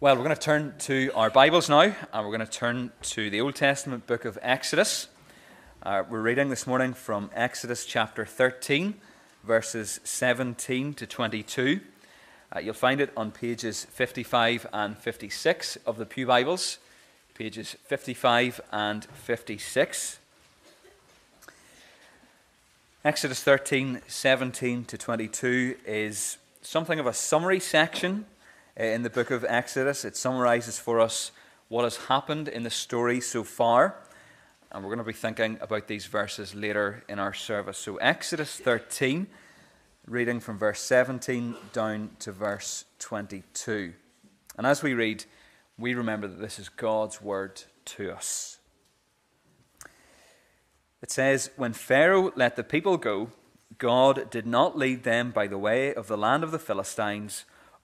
Well, we're going to turn to our Bibles now, and we're going to turn to the Old Testament book of Exodus. Uh, we're reading this morning from Exodus chapter 13, verses 17 to 22. Uh, you'll find it on pages 55 and 56 of the Pew Bibles, pages 55 and 56. Exodus 13, 17 to 22 is something of a summary section Uh, in the book of Exodus. It summarizes for us what has happened in the story so far. And we're going to be thinking about these verses later in our service. So, Exodus 13, reading from verse 17 down to verse 22. And as we read, we remember that this is God's word to us. It says, When Pharaoh let the people go, God did not lead them by the way of the land of the Philistines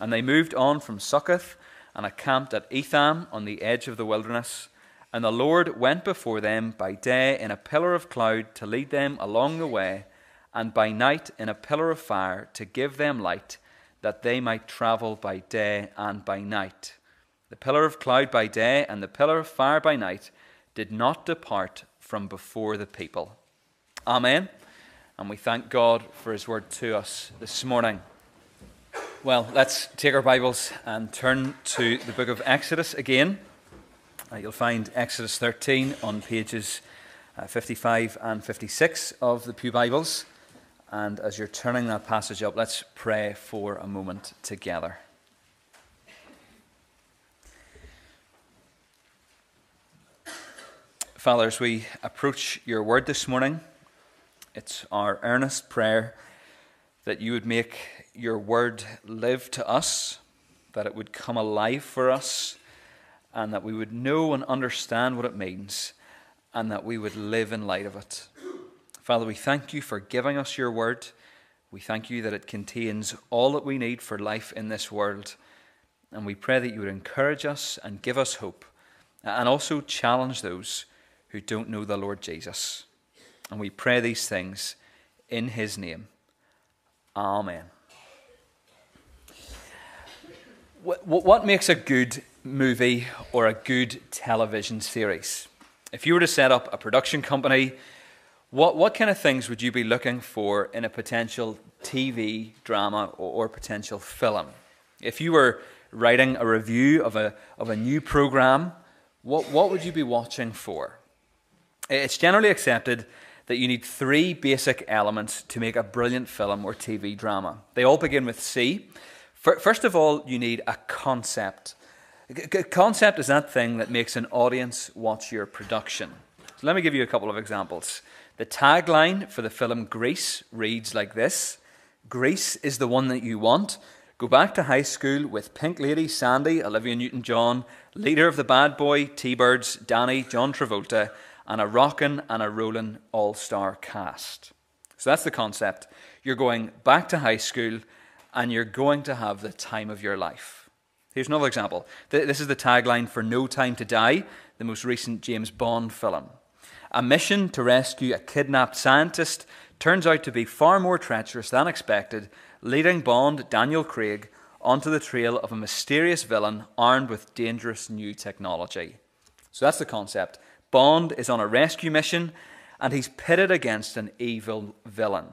And they moved on from Succoth and encamped at Etham on the edge of the wilderness. And the Lord went before them by day in a pillar of cloud to lead them along the way, and by night in a pillar of fire to give them light, that they might travel by day and by night. The pillar of cloud by day and the pillar of fire by night did not depart from before the people. Amen. And we thank God for his word to us this morning. Well, let's take our Bibles and turn to the book of Exodus again. Uh, you'll find Exodus 13 on pages uh, 55 and 56 of the Pew Bibles. And as you're turning that passage up, let's pray for a moment together. Father, as we approach your word this morning, it's our earnest prayer that you would make your word live to us, that it would come alive for us, and that we would know and understand what it means, and that we would live in light of it. Father, we thank you for giving us your word. We thank you that it contains all that we need for life in this world. And we pray that you would encourage us and give us hope, and also challenge those who don't know the Lord Jesus. And we pray these things in his name. Amen. What, makes a good movie or a good television series? If you were to set up a production company, what, what kind of things would you be looking for in a potential TV drama or, or potential film? If you were writing a review of a, of a new program, what, what would you be watching for? It's generally accepted that you need three basic elements to make a brilliant film or TV drama. They all begin with C. First of all, you need a concept. A concept is that thing that makes an audience watch your production. So let me give you a couple of examples. The tagline for the film Grease reads like this Grease is the one that you want. Go back to high school with Pink Lady Sandy, Olivia Newton John, leader of the Bad Boy, T Birds, Danny, John Travolta, and a rockin' and a rollin' all star cast. So that's the concept. You're going back to high school and you're going to have the time of your life. Here's another example. This is the tagline for No Time to Die, the most recent James Bond film. A mission to rescue a kidnapped scientist turns out to be far more treacherous than expected, leading Bond, Daniel Craig, onto the trail of a mysterious villain armed with dangerous new technology. So that's the concept. Bond is on a rescue mission and he's pitted against an evil villain.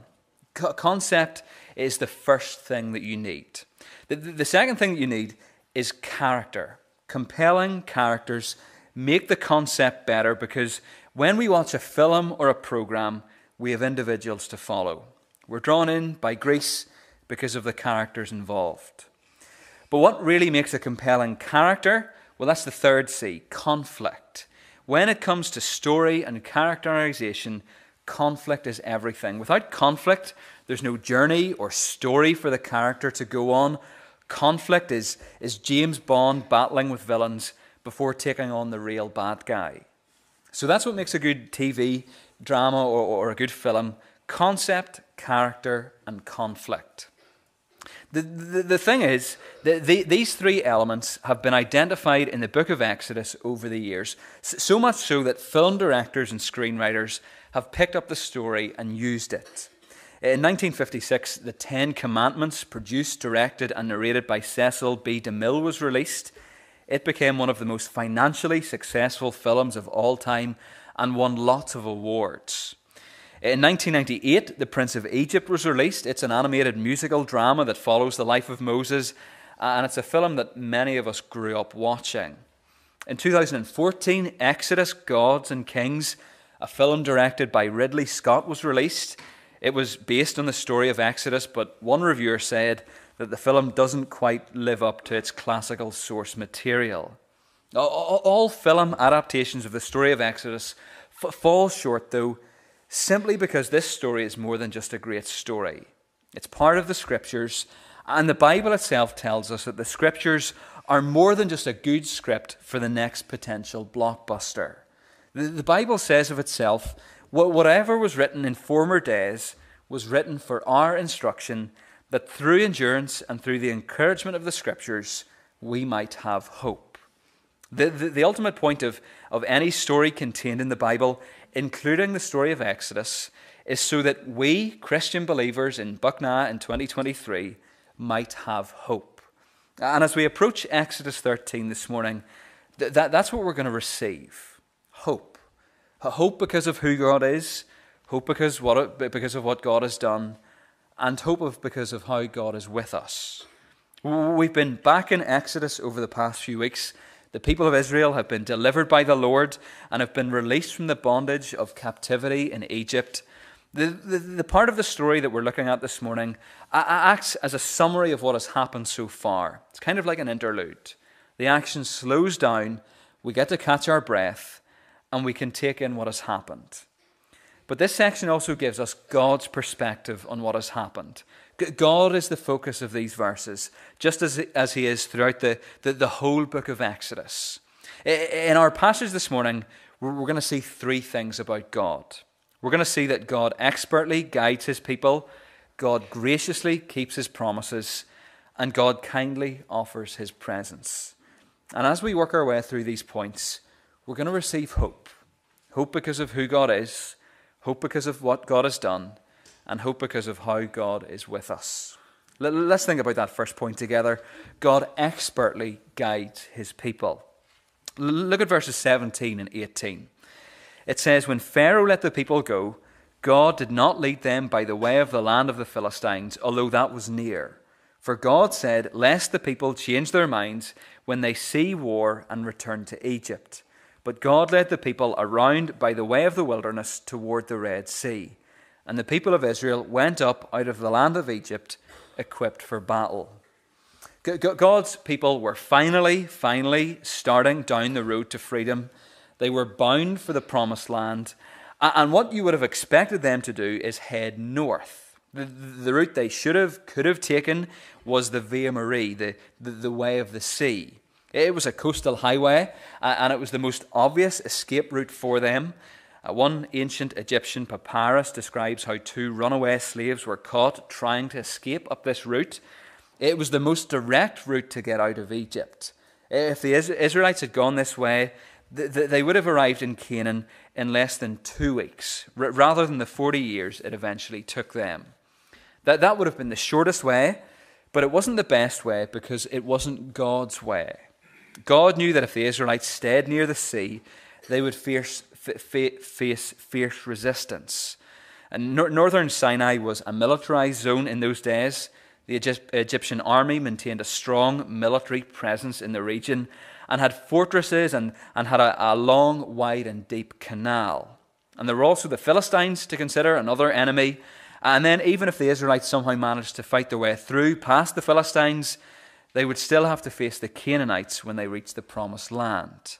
Co- concept is the first thing that you need. The, the second thing that you need is character. Compelling characters make the concept better because when we watch a film or a program, we have individuals to follow. We're drawn in by Grease because of the characters involved. But what really makes a compelling character? Well, that's the third C conflict. When it comes to story and characterization, conflict is everything. Without conflict, there's no journey or story for the character to go on. Conflict is, is James Bond battling with villains before taking on the real bad guy. So that's what makes a good TV drama or, or a good film concept, character, and conflict. The, the, the thing is, that the, these three elements have been identified in the book of Exodus over the years, so much so that film directors and screenwriters have picked up the story and used it. In 1956, The Ten Commandments, produced, directed, and narrated by Cecil B. DeMille, was released. It became one of the most financially successful films of all time and won lots of awards. In 1998, The Prince of Egypt was released. It's an animated musical drama that follows the life of Moses, and it's a film that many of us grew up watching. In 2014, Exodus Gods and Kings, a film directed by Ridley Scott, was released. It was based on the story of Exodus, but one reviewer said that the film doesn't quite live up to its classical source material. All film adaptations of the story of Exodus fall short, though, simply because this story is more than just a great story. It's part of the scriptures, and the Bible itself tells us that the scriptures are more than just a good script for the next potential blockbuster. The Bible says of itself, whatever was written in former days was written for our instruction, that through endurance and through the encouragement of the scriptures, we might have hope. The, the, the ultimate point of, of any story contained in the Bible including the story of Exodus, is so that we, Christian believers in Bucknell in 2023, might have hope. And as we approach Exodus 13 this morning, th- that, that's what we're going to receive hope. Hope because of who God is, hope because, what, because of what God has done, and hope of, because of how God is with us. We've been back in Exodus over the past few weeks the people of Israel have been delivered by the Lord and have been released from the bondage of captivity in Egypt. The, the, the, part of the story that we're looking at this morning acts as a summary of what has happened so far. It's kind of like an interlude. The action slows down, we get to catch our breath, and we can take in what has happened. But this section also gives us God's perspective on what has happened. God is the focus of these verses, just as, as He is throughout the, the, the whole book of Exodus. In our passage this morning, we're, we're going to see three things about God. We're going to see that God expertly guides His people, God graciously keeps His promises, and God kindly offers His presence. And as we work our way through these points, we're going to receive hope. Hope because of who God is, hope because of what God has done, and hope because of how God is with us. Let's think about that first point together. God expertly guides his people. Look at verses 17 and 18. It says, When Pharaoh let the people go, God did not lead them by the way of the land of the Philistines, although that was near. For God said, Lest the people change their minds when they see war and return to Egypt. But God led the people around by the way of the wilderness toward the Red Sea. And the people of Israel went up out of the land of Egypt equipped for battle. God's people were finally, finally starting down the road to freedom. They were bound for the promised land. And what you would have expected them to do is head north. The, the route they should have, could have taken was the Via Maris, the, the, the way of the sea. It was a coastal highway, and it was the most obvious escape route for them. Uh, one ancient Egyptian papyrus describes how two runaway slaves were caught trying to escape up this route. It was the most direct route to get out of Egypt. If the Israelites had gone this way, they would have arrived in Canaan in less than two weeks, rather than the 40 years it eventually took them. That, that would have been the shortest way, but it wasn't the best way because it wasn't God's way. God knew that if the Israelites stayed near the sea, they would face, face fierce resistance. And northern Sinai was a militarized zone in those days. The Egyptian army maintained a strong military presence in the region and had fortresses and, and had a, a long, wide, and deep canal. And there were also the Philistines to consider, another enemy. And then, even if the Israelites somehow managed to fight their way through past the Philistines, they would still have to face the Canaanites when they reached the promised land.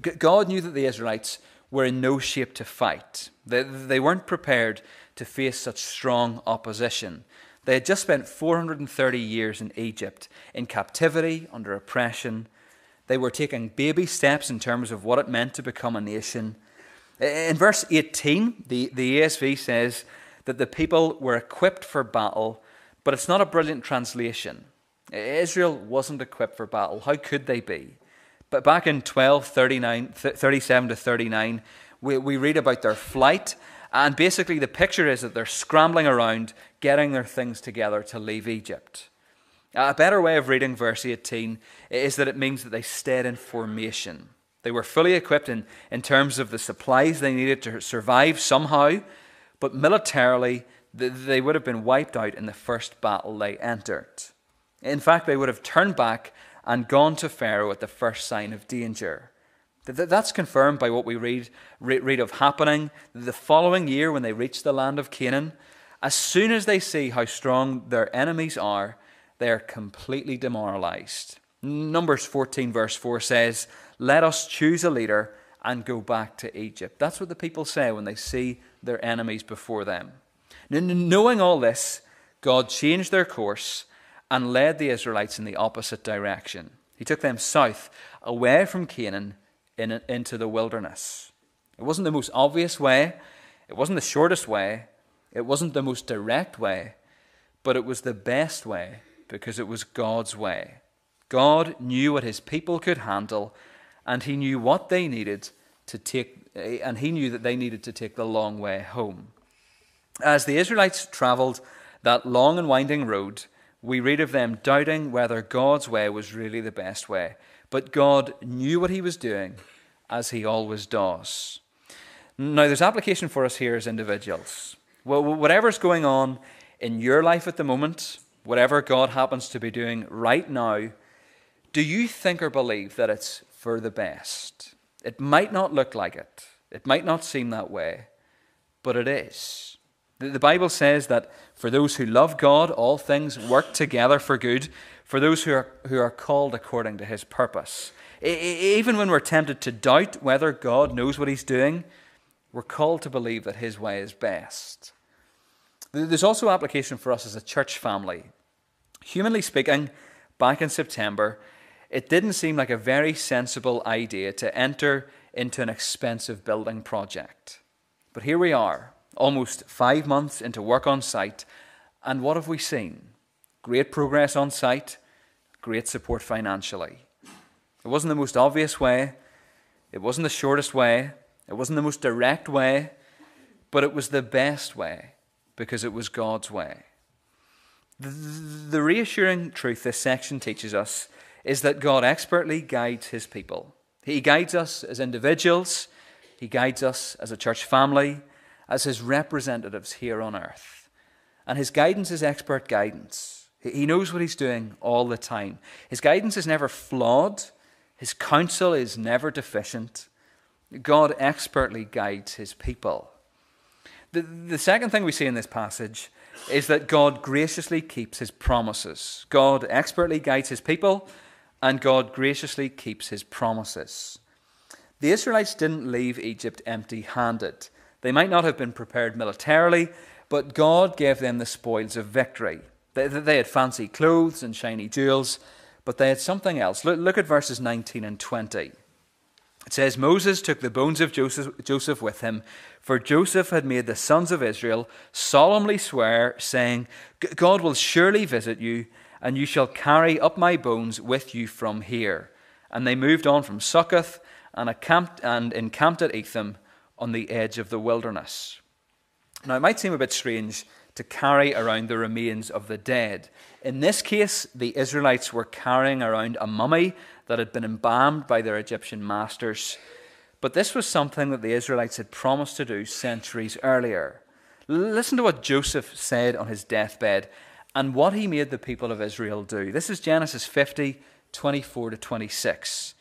God knew that the Israelites were in no shape to fight. They, they weren't prepared to face such strong opposition. They had just spent 430 years in Egypt, in captivity, under oppression. They were taking baby steps in terms of what it meant to become a nation. In verse 18, the, the ESV says that the people were equipped for battle, but it's not a brilliant translation. Israel wasn't equipped for battle. How could they be? But back in 12, 39, 37 to 39, we, we read about their flight and basically, the picture is that they're scrambling around, getting their things together to leave Egypt. A better way of reading verse 18 is that it means that they stayed in formation. They were fully equipped in, in terms of the supplies they needed to survive somehow, but militarily, they would have been wiped out in the first battle they entered. In fact, they would have turned back and gone to Pharaoh at the first sign of danger. That's confirmed by what we read, read of happening the following year when they reach the land of Canaan. As soon as they see how strong their enemies are, they are completely demoralized. Numbers 14, verse 4 says, Let us choose a leader and go back to Egypt. That's what the people say when they see their enemies before them. Knowing all this, God changed their course and led the Israelites in the opposite direction. He took them south, away from Canaan in, into the wilderness. It wasn't the most obvious way, it wasn't the shortest way, it wasn't the most direct way, but it was the best way because it was God's way. God knew what his people could handle, and he knew what they needed to take, and he knew that they needed to take the long way home. As the Israelites traveled that long and winding road, we read of them doubting whether God's way was really the best way. But God knew what he was doing, as he always does. Now, there's application for us here as individuals. Well, whatever's going on in your life at the moment, whatever God happens to be doing right now, do you think or believe that it's for the best? It might not look like it, it might not seem that way, but it is. The Bible says that for those who love God, all things work together for good for those who are, who are called according to his purpose. Even when we're tempted to doubt whether God knows what he's doing, we're called to believe that his way is best. There's also application for us as a church family. Humanly speaking, back in September, it didn't seem like a very sensible idea to enter into an expensive building project. But here we are, almost five months into work on site, and what have we seen? Great progress on site, great support financially. It wasn't the most obvious way, it wasn't the shortest way, it wasn't the most direct way, but it was the best way because it was God's way. The, reassuring truth this section teaches us is that God expertly guides his people. He guides us as individuals, he guides us as a church family, as his representatives here on earth. And his guidance is expert guidance. He knows what he's doing all the time. His guidance is never flawed, his counsel is never deficient. God expertly guides his people. The, the second thing we see in this passage is that God graciously keeps his promises. God expertly guides his people, and God graciously keeps his promises. The Israelites didn't leave Egypt empty handed. They might not have been prepared militarily, but God gave them the spoils of victory. They, they had fancy clothes and shiny jewels, but they had something else. Look, look at verses 19 and 20. It says, Moses took the bones of Joseph, Joseph with him, for Joseph had made the sons of Israel solemnly swear, saying, God will surely visit you, and you shall carry up my bones with you from here. And they moved on from Succoth and, encamped, and encamped at Etham on the edge of the wilderness. Now, it might seem a bit strange to carry around the remains of the dead. In this case, the Israelites were carrying around a mummy that had been embalmed by their Egyptian masters. But this was something that the Israelites had promised to do centuries earlier. Listen to what Joseph said on his deathbed and what he made the people of Israel do. This is Genesis 50, 24 to 26.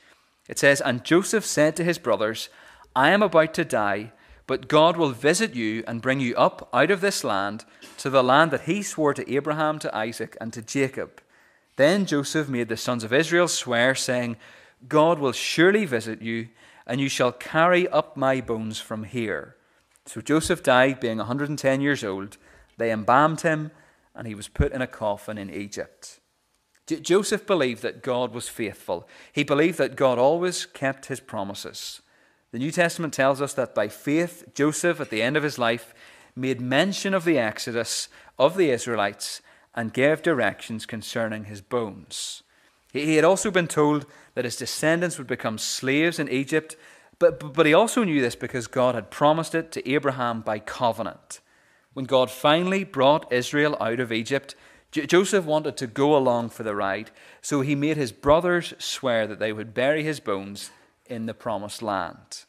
It says, And Joseph said to his brothers, I am about to die but God will visit you and bring you up out of this land to the land that he swore to Abraham, to Isaac, and to Jacob. Then Joseph made the sons of Israel swear, saying, God will surely visit you, and you shall carry up my bones from here. So Joseph died, being 110 years old. They embalmed him and he was put in a coffin in Egypt. J- Joseph believed that God was faithful. He believed that God always kept his promises. The New Testament tells us that by faith, Joseph, at the end of his life, made mention of the exodus of the Israelites and gave directions concerning his bones. He had also been told that his descendants would become slaves in Egypt, but, but he also knew this because God had promised it to Abraham by covenant. When God finally brought Israel out of Egypt, Joseph wanted to go along for the ride, so he made his brothers swear that they would bury his bones in the promised land.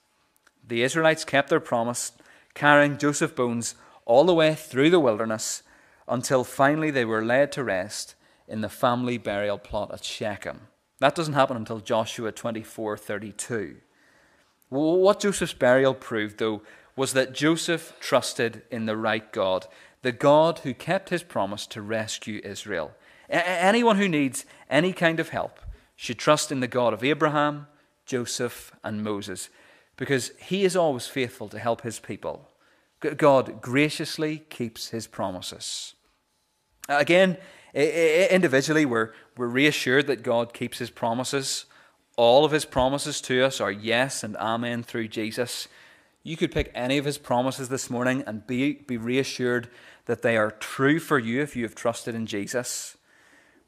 The Israelites kept their promise, carrying Joseph's bones all the way through the wilderness until finally they were laid to rest in the family burial plot at Shechem. That doesn't happen until Joshua 24:32. What Joseph's burial proved, though, was that Joseph trusted in the right God, the God who kept his promise to rescue Israel. anyone who needs any kind of help should trust in the God of Abraham, Joseph, and Moses, because he is always faithful to help his people. God graciously keeps his promises. Again, individually, we're, we're reassured that God keeps his promises. All of his promises to us are yes and amen through Jesus. You could pick any of his promises this morning and be, be reassured that they are true for you if you have trusted in Jesus.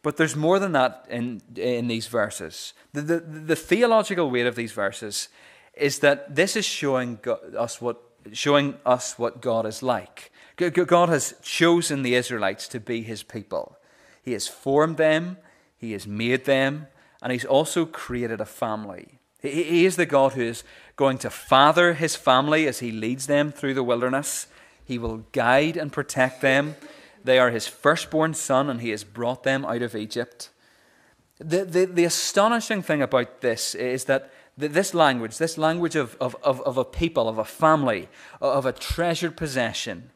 But there's more than that in, in these verses. The, the, the theological weight of these verses is that this is showing us what, showing us what God is like. God has chosen the Israelites to be his people. He has formed them, he has made them, and he's also created a family. He is the God who is going to father his family as he leads them through the wilderness. He will guide and protect them. They are his firstborn son, and he has brought them out of Egypt. The, the, the astonishing thing about this is that this language, this language of, of, of, of a people, of a family, of a treasured possession,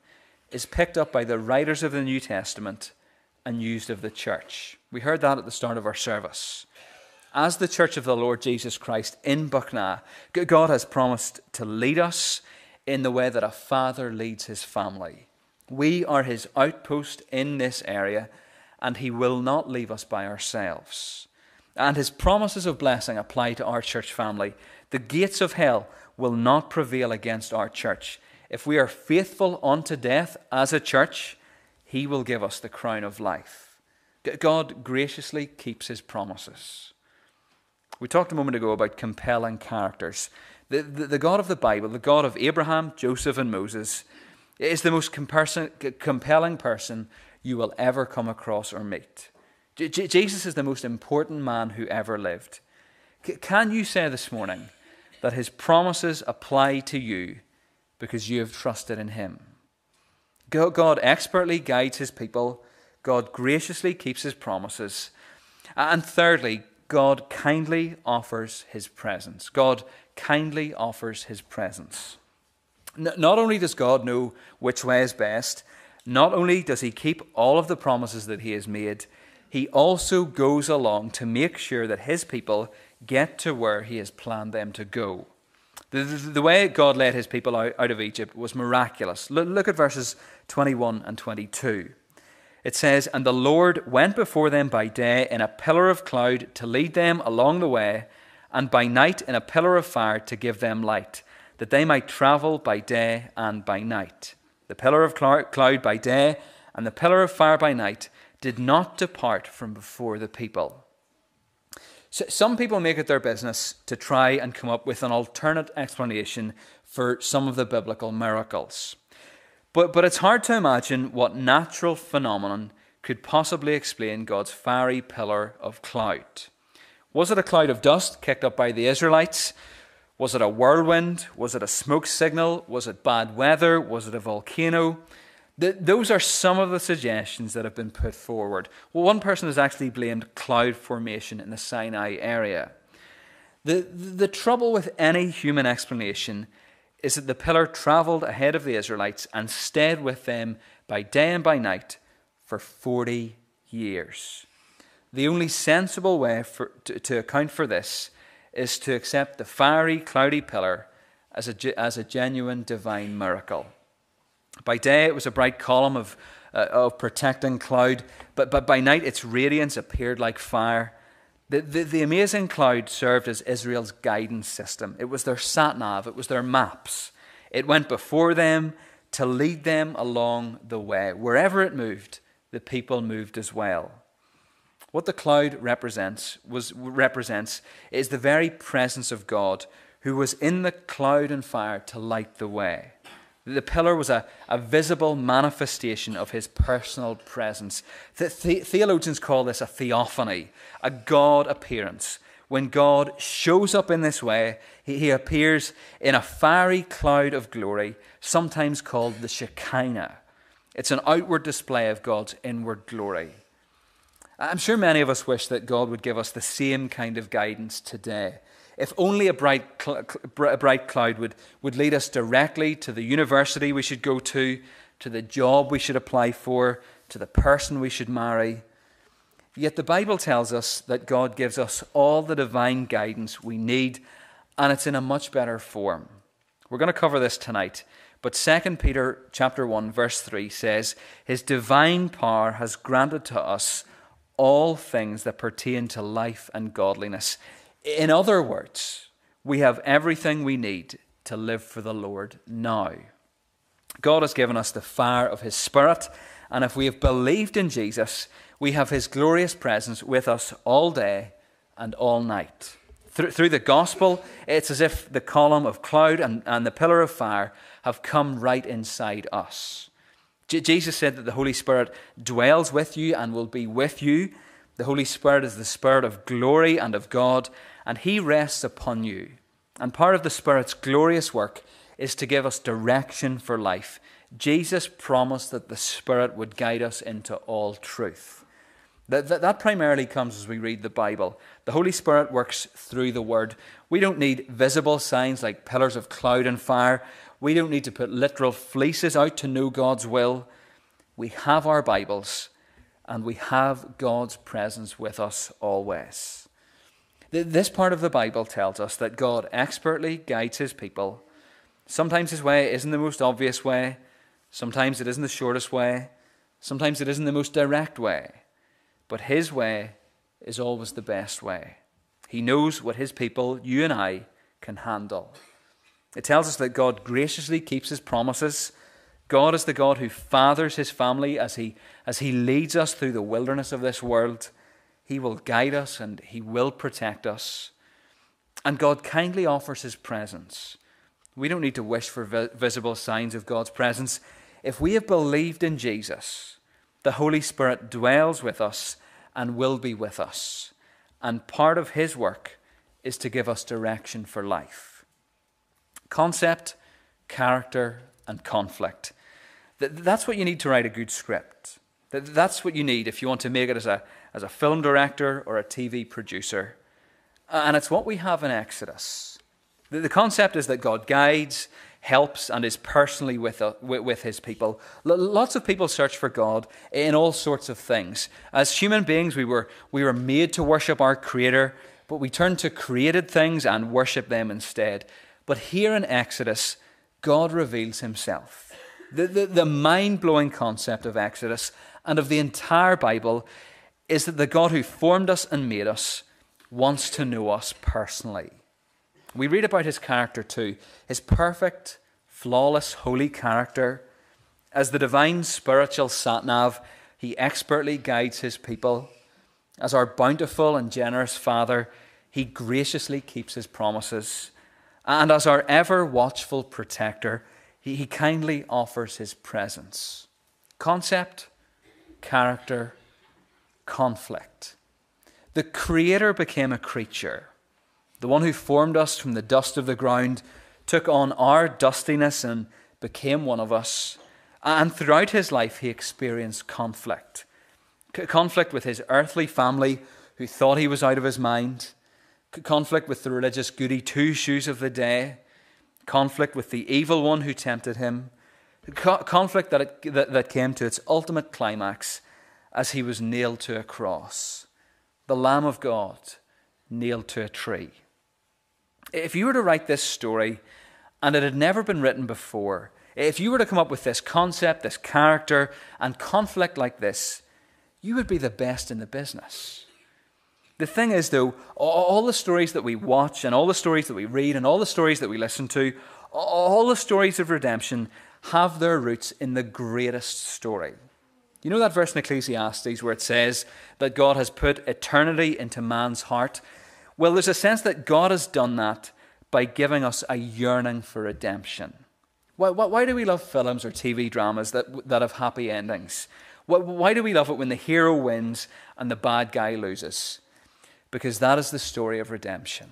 is picked up by the writers of the New Testament and used of the church. We heard that at the start of our service as the church of the Lord Jesus Christ in Bucknell, God has promised to lead us in the way that a father leads his family. We are his outpost in this area, and he will not leave us by ourselves. And his promises of blessing apply to our church family. The gates of hell will not prevail against our church. If we are faithful unto death as a church, he will give us the crown of life. God graciously keeps his promises. We talked a moment ago about compelling characters. The, the, the, God of the Bible, the God of Abraham, Joseph, and Moses, is the most compelling person you will ever come across or meet. J- Jesus is the most important man who ever lived. C- can you say this morning that his promises apply to you because you have trusted in him? God expertly guides his people, God graciously keeps his promises. And thirdly, God kindly offers his presence. God kindly offers his presence. Not only does God know which way is best, not only does he keep all of the promises that he has made, he also goes along to make sure that his people get to where he has planned them to go. The, the, the way God led his people out, out of Egypt was miraculous. Look, look at verses 21 and 22 it says, And the Lord went before them by day in a pillar of cloud to lead them along the way, and by night in a pillar of fire to give them light, that they might travel by day and by night. The pillar of cloud by day and the pillar of fire by night did not depart from before the people. So some people make it their business to try and come up with an alternate explanation for some of the biblical miracles. But, but it's hard to imagine what natural phenomenon could possibly explain God's fiery pillar of cloud. Was it a cloud of dust kicked up by the Israelites? Was it a whirlwind? Was it a smoke signal? Was it bad weather? Was it a volcano? The, those are some of the suggestions that have been put forward. Well, one person has actually blamed cloud formation in the Sinai area. The, the, the trouble with any human explanation is that the pillar travelled ahead of the Israelites and stayed with them by day and by night for 40 years. The only sensible way for, to, to account for this is to accept the fiery, cloudy pillar as a, as a genuine divine miracle. By day, it was a bright column of, uh, of protecting cloud, but, but by night its radiance appeared like fire. The, the, the amazing cloud served as Israel's guidance system. It was their sat nav, it was their maps. It went before them to lead them along the way. Wherever it moved, the people moved as well. What the cloud represents, was, represents is the very presence of God who was in the cloud and fire to light the way. The pillar was a, a visible manifestation of his personal presence. The, the, theologians call this a theophany, a God appearance. When God shows up in this way, he, he appears in a fiery cloud of glory, sometimes called the Shekinah. It's an outward display of God's inward glory. I'm sure many of us wish that God would give us the same kind of guidance today. If only a bright, cl- a bright cloud would, would lead us directly to the university we should go to, to the job we should apply for, to the person we should marry. Yet the Bible tells us that God gives us all the divine guidance we need, and it's in a much better form. We're going to cover this tonight. But 2 Peter chapter 1 verse 3 says, "His divine power has granted to us all things that pertain to life and godliness." In other words, we have everything we need to live for the Lord now. God has given us the fire of His Spirit, and if we have believed in Jesus, we have His glorious presence with us all day and all night. Through, the gospel, it's as if the column of cloud and, and the pillar of fire have come right inside us. J- Jesus said that the Holy Spirit dwells with you and will be with you. The Holy Spirit is the Spirit of glory and of God, and He rests upon you. And part of the Spirit's glorious work is to give us direction for life. Jesus promised that the Spirit would guide us into all truth. That, that, that, primarily comes as we read the Bible. The Holy Spirit works through the Word. We don't need visible signs like pillars of cloud and fire. We don't need to put literal fleeces out to know God's will. We have our Bibles, and we have God's presence with us always. This part of the Bible tells us that God expertly guides his people. Sometimes his way isn't the most obvious way, sometimes it isn't the shortest way, sometimes it isn't the most direct way, but his way is always the best way. He knows what his people, you and I, can handle. It tells us that God graciously keeps his promises. God is the God who fathers his family as he, as he leads us through the wilderness of this world. He will guide us and He will protect us. And God kindly offers His presence. We don't need to wish for vi- visible signs of God's presence. If we have believed in Jesus, the Holy Spirit dwells with us and will be with us. And part of His work is to give us direction for life. Concept, character, and conflict. That's what you need to write a good script. That's what you need if you want to make it as a, as a film director or a TV producer. And it's what we have in Exodus. The, concept is that God guides, helps, and is personally with, uh, with, with his people. Lots of people search for God in all sorts of things. As human beings, we were, we were made to worship our Creator, but we turn to created things and worship them instead. But here in Exodus, God reveals himself. The, the, the mind blowing concept of Exodus and of the entire Bible is that the God who formed us and made us wants to know us personally. We read about his character too, his perfect, flawless, holy character. As the divine spiritual satnav, he expertly guides his people. As our bountiful and generous Father, he graciously keeps his promises. And as our ever watchful protector, he, he kindly offers his presence. Concept, character, conflict. The Creator became a creature. The one who formed us from the dust of the ground took on our dustiness and became one of us. And throughout his life, he experienced conflict conflict with his earthly family, who thought he was out of his mind, conflict with the religious goody two shoes of the day, conflict with the evil one who tempted him, conflict that, it, that, that came to its ultimate climax as he was nailed to a cross, the Lamb of God nailed to a tree. If you were to write this story and it had never been written before, If you were to come up with this concept, this character, and conflict like this, you would be the best in the business. The thing is, though, all the stories that we watch, and all the stories that we read, and all the stories that we listen to, all the stories of redemption have their roots in the greatest story. You know that verse in Ecclesiastes where it says that God has put eternity into man's heart? Well, there's a sense that God has done that by giving us a yearning for redemption. Why, why, why do we love films or TV dramas that, that have happy endings? Why, why do we love it when the hero wins and the bad guy loses? Because that is the story of redemption.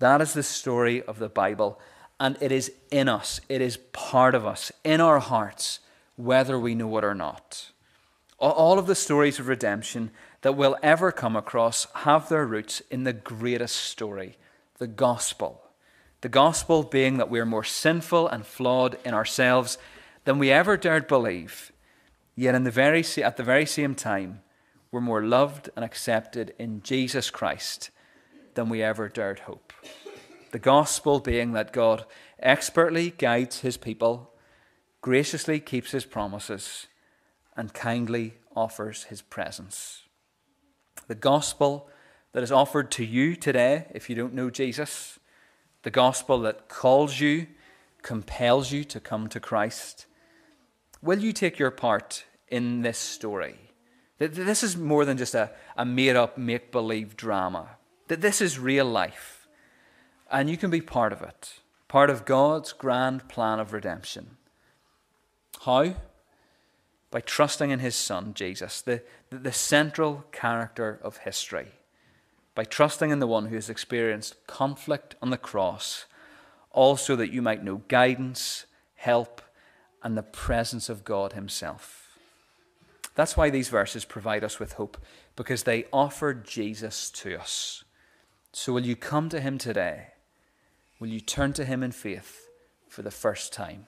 That is the story of the Bible. And it is in us, it is part of us, in our hearts, whether we know it or not. All of the stories of redemption that we'll ever come across have their roots in the greatest story, the gospel. The gospel being that we're more sinful and flawed in ourselves than we ever dared believe, yet in the very, at the very same time, we're more loved and accepted in Jesus Christ than we ever dared hope. The gospel being that God expertly guides his people, graciously keeps his promises, and kindly offers his presence. The gospel that is offered to you today, if you don't know Jesus, the gospel that calls you, compels you to come to Christ. Will you take your part in this story? This is more than just a, a made up, make believe drama. That this is real life. And you can be part of it, part of God's grand plan of redemption. How? By trusting in His Son, Jesus, the, the central character of history by trusting in the one who has experienced conflict on the cross, also that you might know guidance, help, and the presence of God Himself. That's why these verses provide us with hope, because they offer Jesus to us. So, will you come to Him today? Will you turn to Him in faith for the first time?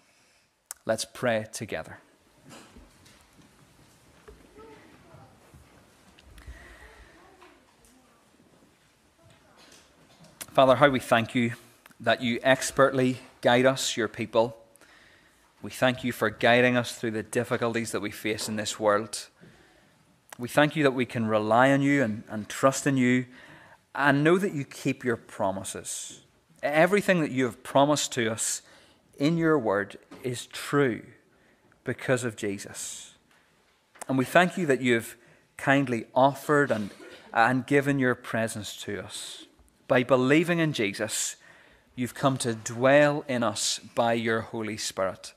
Let's pray together. Father, how we thank you that you expertly guide us, your people. We thank you for guiding us through the difficulties that we face in this world. We thank you that we can rely on you and, and trust in you and know that you keep your promises. Everything that you have promised to us in your word is true because of Jesus. And we thank you that you have kindly offered and, and given your presence to us by believing in Jesus, you've come to dwell in us by your Holy Spirit.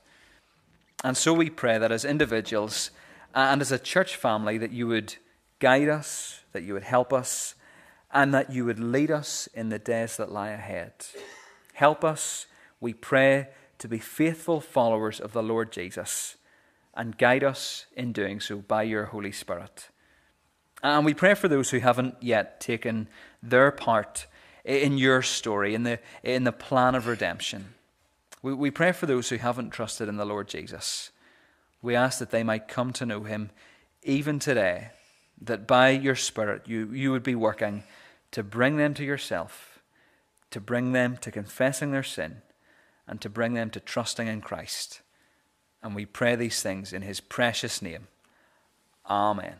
And so we pray that as individuals and as a church family, that you would guide us, that you would help us, and that you would lead us in the days that lie ahead. Help us, we pray, to be faithful followers of the Lord Jesus, and guide us in doing so by your Holy Spirit. And we pray for those who haven't yet taken their part in your story, in the, in the plan of redemption. We, we pray for those who haven't trusted in the Lord Jesus. We ask that they might come to know him even today, that by your Spirit you, you would be working to bring them to yourself, to bring them to confessing their sin, and to bring them to trusting in Christ. And we pray these things in his precious name. Amen.